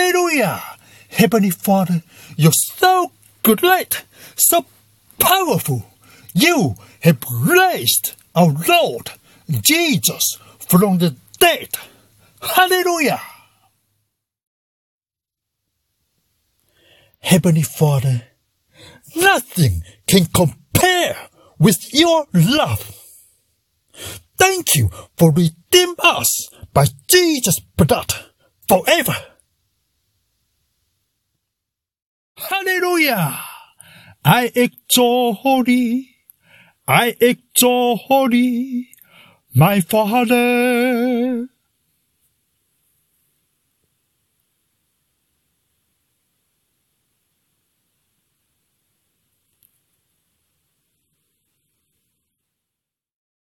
Hallelujah! Heavenly Father, you're so great, so powerful. You have raised our Lord Jesus from the dead. Hallelujah! Heavenly Father, nothing can compare with your love. Thank you for redeeming us by Jesus' blood forever. Hallelujah! I exalt thee, I exalt thee, my Father.